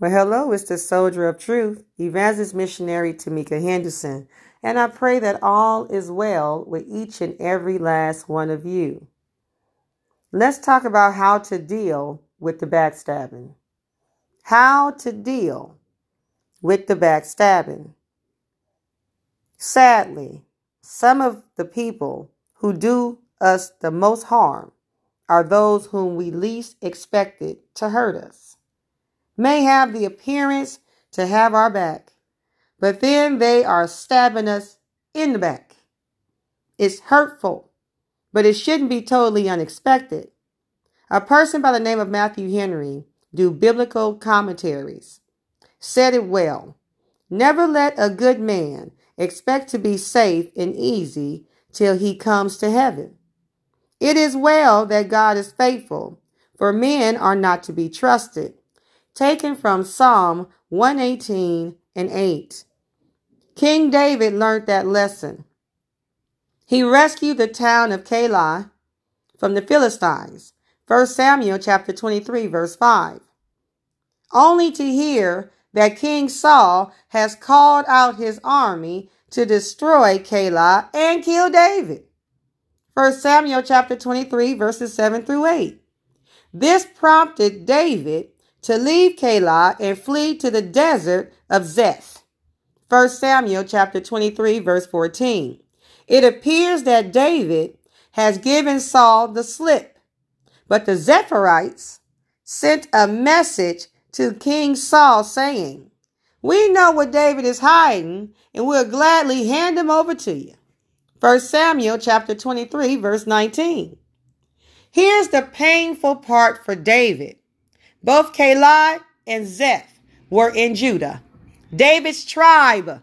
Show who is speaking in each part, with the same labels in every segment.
Speaker 1: Well, hello, it's the Soldier of Truth, Evangelist Missionary Tamika Henderson, and I pray that all is well with each and every last one of you. Let's talk about how to deal with the backstabbing. How to deal with the backstabbing. Sadly, some of the people who do us the most harm are those whom we least expected to hurt us may have the appearance to have our back, but then they are stabbing us in the back. It's hurtful, but it shouldn't be totally unexpected. A person by the name of Matthew Henry, do biblical commentaries, said it well. Never let a good man expect to be safe and easy till he comes to heaven. It is well that God is faithful, for men are not to be trusted taken from Psalm 118 and 8. King David learned that lesson. He rescued the town of Keilah from the Philistines. 1 Samuel chapter 23 verse 5. Only to hear that King Saul has called out his army to destroy Keilah and kill David. 1 Samuel chapter 23 verses 7 through 8. This prompted David to leave Keilah and flee to the desert of Ziph. 1 Samuel chapter 23 verse 14. It appears that David has given Saul the slip, but the Zephyrites sent a message to King Saul saying, We know what David is hiding and we'll gladly hand him over to you. 1 Samuel chapter 23 verse 19. Here's the painful part for David. Both Keilah and Ziph were in Judah. David's tribe,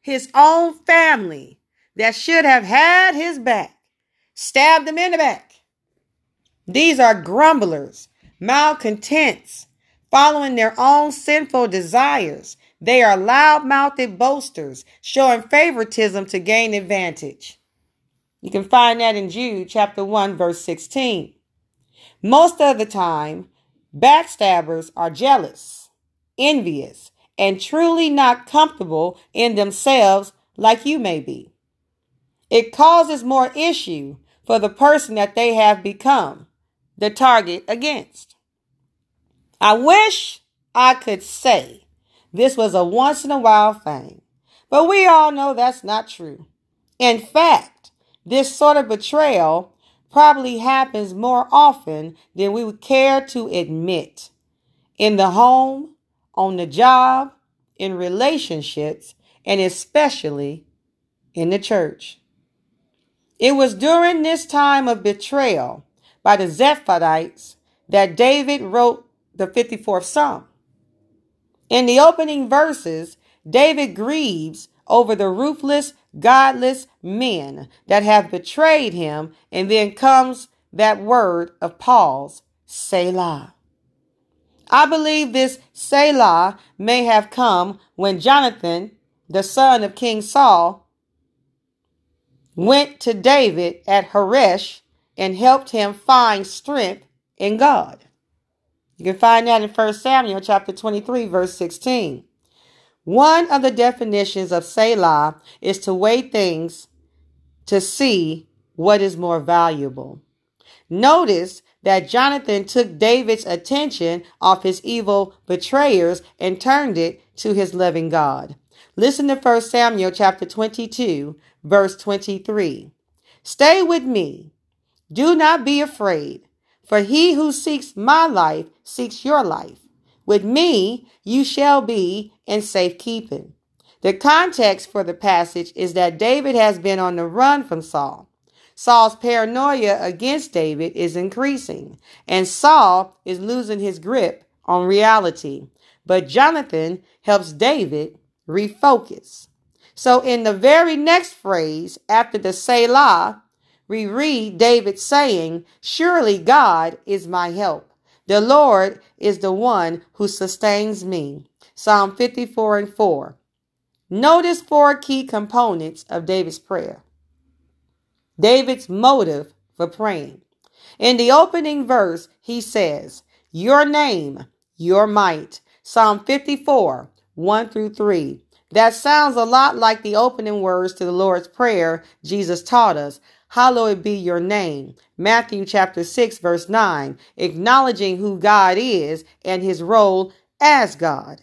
Speaker 1: his own family that should have had his back, stabbed him in the back. These are grumblers, malcontents, following their own sinful desires. They are loud mouthed boasters, showing favoritism to gain advantage. You can find that in Jude chapter 1, verse 16. Most of the time, Backstabbers are jealous, envious, and truly not comfortable in themselves like you may be. It causes more issue for the person that they have become the target against. I wish I could say this was a once in a while thing, but we all know that's not true. In fact, this sort of betrayal probably happens more often than we would care to admit. In the home, on the job, in relationships, and especially in the church. It was during this time of betrayal by the Zephyrites that David wrote the 54th Psalm. In the opening verses, David grieves over the ruthless, godless men that have betrayed him. And then comes that word of Paul's, Selah. I believe this Selah may have come when Jonathan, the son of King Saul, went to David at Horesh and helped him find strength in God. You can find that in 1 Samuel chapter 23 verse 16. One of the definitions of Selah is to weigh things to see what is more valuable. Notice that Jonathan took David's attention off his evil betrayers and turned it to his loving God. Listen to 1 Samuel chapter 22, verse 23. Stay with me. Do not be afraid, for he who seeks my life seeks your life. With me you shall be in safekeeping. The context for the passage is that David has been on the run from Saul. Saul's paranoia against David is increasing, and Saul is losing his grip on reality. But Jonathan helps David refocus. So, in the very next phrase after the Selah, we read David saying, Surely God is my help. The Lord is the one who sustains me. Psalm 54 and 4. Notice four key components of David's prayer. David's motive for praying. In the opening verse, he says, Your name, your might, Psalm 54, 1 through 3. That sounds a lot like the opening words to the Lord's Prayer Jesus taught us. Hallowed be your name. Matthew chapter 6 verse 9, acknowledging who God is and his role as God.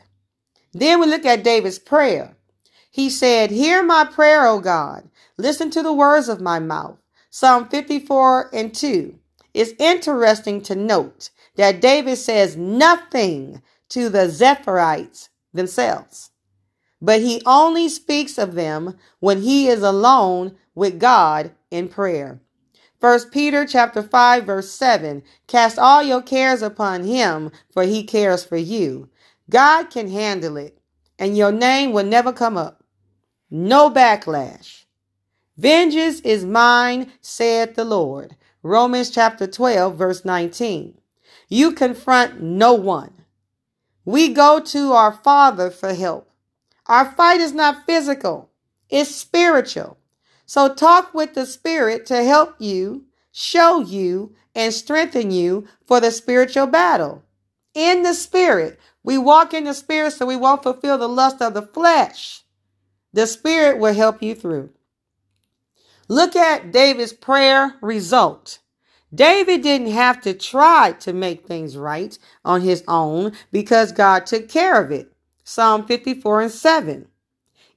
Speaker 1: Then we look at David's prayer. He said, Hear my prayer, O God. Listen to the words of my mouth. Psalm 54 and 2. It's interesting to note that David says nothing to the Zephyrites themselves, but he only speaks of them when he is alone with God in prayer. 1 Peter chapter 5 verse 7 Cast all your cares upon him for he cares for you. God can handle it and your name will never come up. No backlash. Vengeance is mine, saith the Lord. Romans chapter 12 verse 19. You confront no one. We go to our Father for help. Our fight is not physical. It's spiritual. So talk with the Spirit to help you, show you, and strengthen you for the spiritual battle. In the Spirit, we walk in the Spirit so we won't fulfill the lust of the flesh. The Spirit will help you through. Look at David's prayer result. David didn't have to try to make things right on his own because God took care of it. Psalm 54 and 7.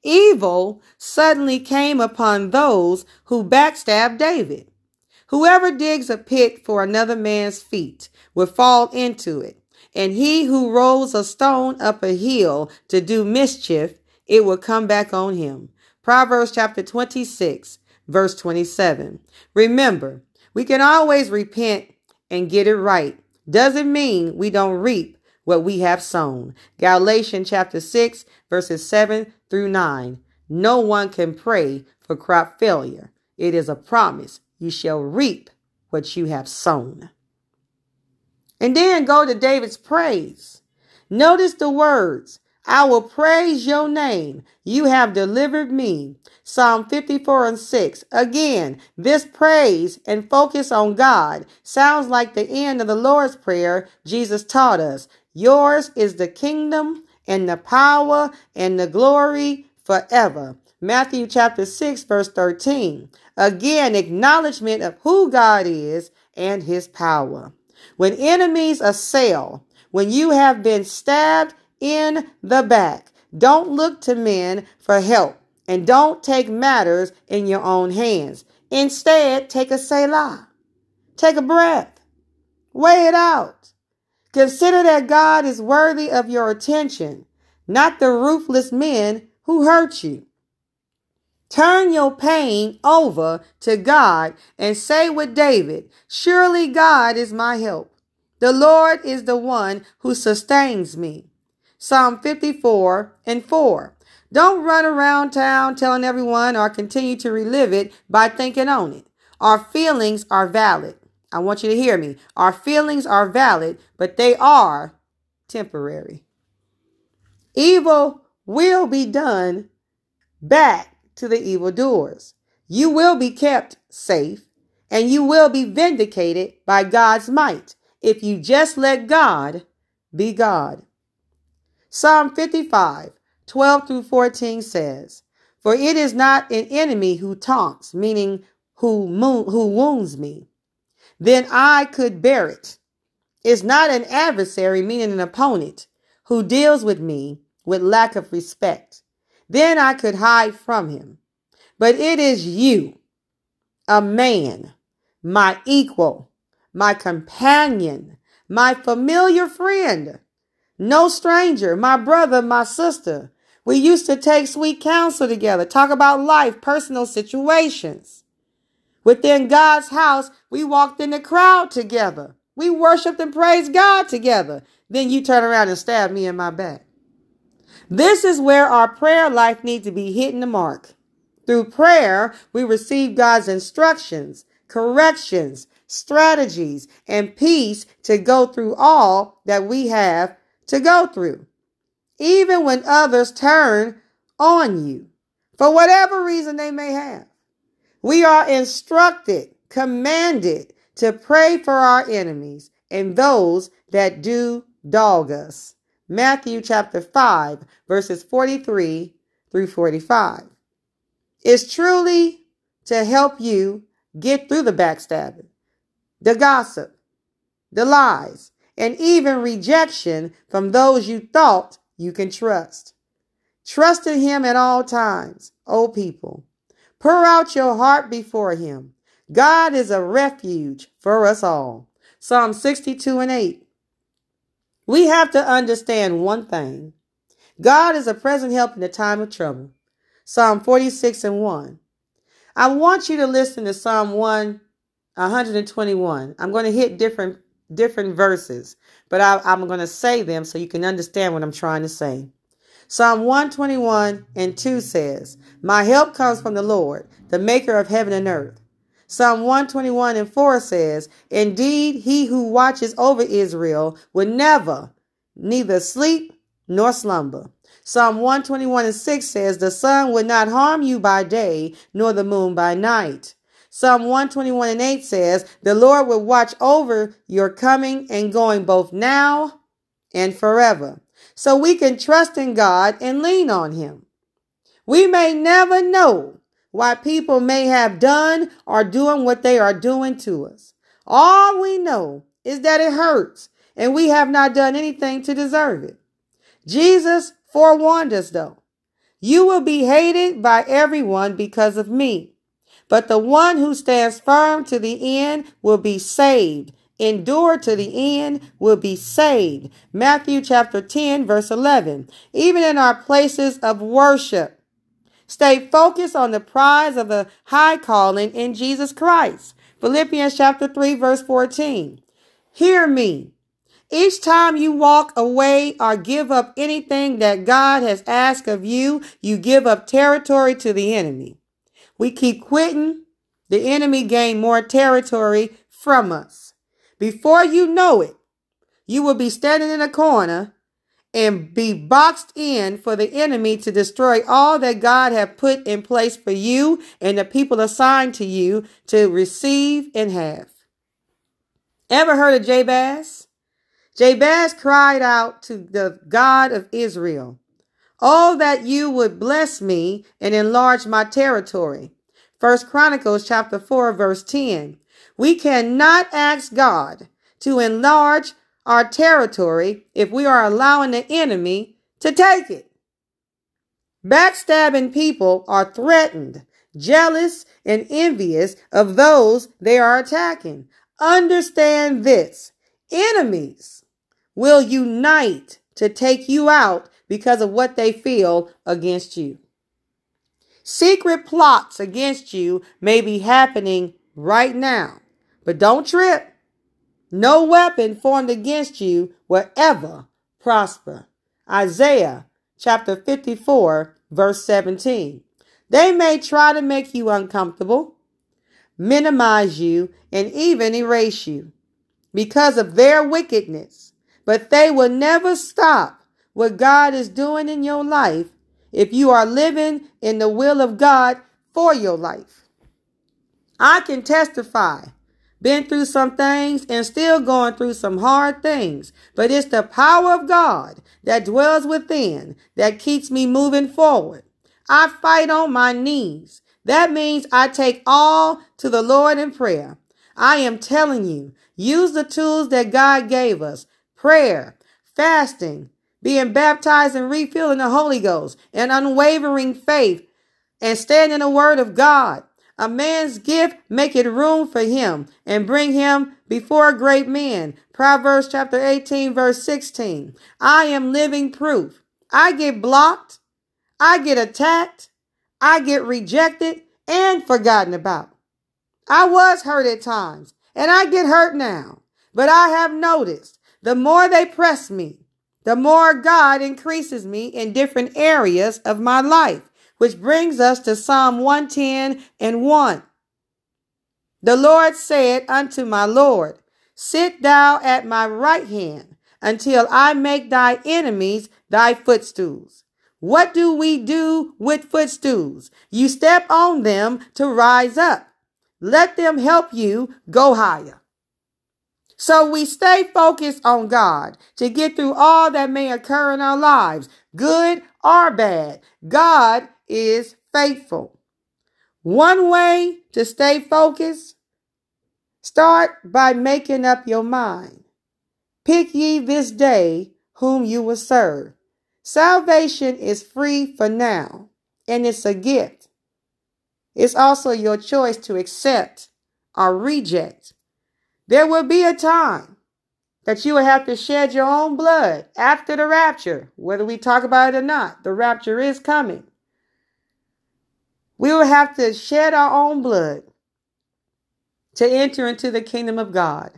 Speaker 1: Evil suddenly came upon those who backstabbed David. Whoever digs a pit for another man's feet will fall into it, and he who rolls a stone up a hill to do mischief, it will come back on him. Proverbs chapter 26, verse 27. Remember, we can always repent and get it right. Doesn't mean we don't reap what we have sown. Galatians chapter 6, verses 7 through 9. No one can pray for crop failure. It is a promise. You shall reap what you have sown. And then go to David's praise. Notice the words I will praise your name. You have delivered me. Psalm 54 and 6. Again, this praise and focus on God sounds like the end of the Lord's Prayer Jesus taught us. Yours is the kingdom and the power and the glory forever. Matthew chapter 6, verse 13. Again, acknowledgement of who God is and his power. When enemies assail, when you have been stabbed in the back. Don't look to men for help and don't take matters in your own hands. Instead, take a Selah. Take a breath. Weigh it out. Consider that God is worthy of your attention, not the ruthless men who hurt you. Turn your pain over to God and say with David, Surely God is my help. The Lord is the one who sustains me. Psalm 54 and 4. Don't run around town telling everyone or continue to relive it by thinking on it. Our feelings are valid. I want you to hear me. Our feelings are valid, but they are temporary. Evil will be done back to the evildoers. You will be kept safe and you will be vindicated by God's might if you just let God be God. Psalm 55, 12 through 14 says, For it is not an enemy who taunts, meaning who, who wounds me. Then I could bear it. It's not an adversary, meaning an opponent, who deals with me with lack of respect. Then I could hide from him. But it is you, a man, my equal, my companion, my familiar friend no stranger, my brother, my sister. We used to take sweet counsel together, talk about life, personal situations. Within God's house, we walked in the crowd together. We worshiped and praised God together. Then you turn around and stab me in my back. This is where our prayer life needs to be hitting the mark. Through prayer, we receive God's instructions, corrections, strategies, and peace to go through all that we have to go through, even when others turn on you for whatever reason they may have. We are instructed, commanded to pray for our enemies and those that do dog us. Matthew chapter 5, verses 43 through 45. It's truly to help you get through the backstabbing, the gossip, the lies, and even rejection from those you thought you can trust. Trust in Him at all times, O people. Pour out your heart before Him. God is a refuge for us all. Psalm 62 and 8. We have to understand one thing God is a present help in the time of trouble. Psalm 46 and 1. I want you to listen to Psalm 1, 121. I'm going to hit different different verses, but I, I'm going to say them so you can understand what I'm trying to say. Psalm 121 and 2 says, My help comes from the Lord, the maker of heaven and earth. Psalm 121 and 4 says, Indeed, he who watches over Israel will never neither sleep nor slumber. Psalm 121 and 6 says, The sun will not harm you by day, nor the moon by night. Psalm 121 and 8 says, The Lord will watch over your coming and going both now and forever. So we can trust in God and lean on Him. We may never know why people may have done or doing what they are doing to us. All we know is that it hurts and we have not done anything to deserve it. Jesus forewarned us though. You will be hated by everyone because of me, but the one who stands firm to the end will be saved. Endure to the end will be saved. Matthew chapter 10 verse 11. Even in our places of worship, Stay focused on the prize of the high calling in Jesus Christ. Philippians chapter 3 verse 14. Hear me. Each time you walk away or give up anything that God has asked of you, you give up territory to the enemy. We keep quitting, the enemy gain more territory from us. Before you know it, you will be standing in a corner and be boxed in for the enemy to destroy all that God had put in place for you and the people assigned to you to receive and have. Ever heard of Jabez? Jabez cried out to the God of Israel, Oh, that you would bless me and enlarge my territory. First Chronicles chapter 4 verse 10. We cannot ask God to enlarge our territory if we are allowing the enemy to take it. Backstabbing people are threatened, jealous, and envious of those they are attacking. Understand this enemies will unite to take you out because of what they feel against you. Secret plots against you may be happening right now, but don't trip. No weapon formed against you will ever prosper. Isaiah chapter 54, verse 17. They may try to make you uncomfortable, minimize you, and even erase you because of their wickedness, but they will never stop what God is doing in your life if you are living in the will of God for your life. I can testify been through some things and still going through some hard things. But it's the power of God that dwells within that keeps me moving forward. I fight on my knees. That means I take all to the Lord in prayer. I am telling you, use the tools that God gave us prayer, fasting, being baptized and refilling the Holy Ghost, and unwavering faith, and stand in the Word of God. A man's gift maketh room for him and bring him before great men. Proverbs chapter 18 verse 16. I am living proof. I get blocked. I get attacked. I get rejected and forgotten about. I was hurt at times and I get hurt now. But I have noticed the more they press me, the more God increases me in different areas of my life which brings us to Psalm 110 and 1. The Lord said unto my Lord, Sit thou at my right hand until I make thy enemies thy footstools. What do we do with footstools? You step on them to rise up. Let them help you go higher. So we stay focused on God to get through all that may occur in our lives, good or bad. God is faithful. One way to stay focused, start by making up your mind. Pick ye this day whom you will serve. Salvation is free for now, and it's a gift. It's also your choice to accept or reject. There will be a time that you will have to shed your own blood after the rapture, whether we talk about it or not. The rapture is coming. We will have to shed our own blood to enter into the kingdom of God.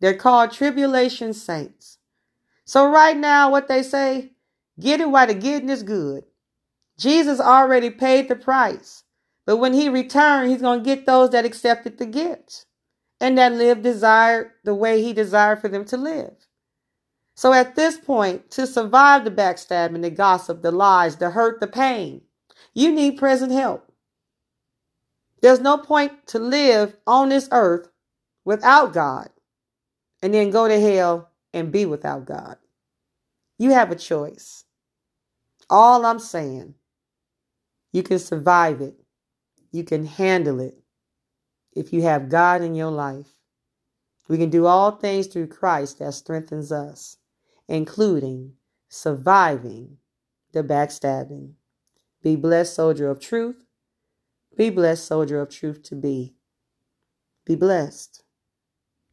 Speaker 1: They're called tribulation saints. So, right now, what they say, get it while the getting is good. Jesus already paid the price. But when he returns, he's going to get those that accepted the gift and that live desired the way he desired for them to live. So at this point, to survive the backstabbing, the gossip, the lies, the hurt, the pain, you need present help. There's no point to live on this earth without God and then go to hell and be without God. You have a choice. All I'm saying, you can survive it. You can handle it if you have God in your life. We can do all things through Christ that strengthens us, including surviving the backstabbing. Be blessed, soldier of truth. Be blessed, soldier of truth to be. Be blessed.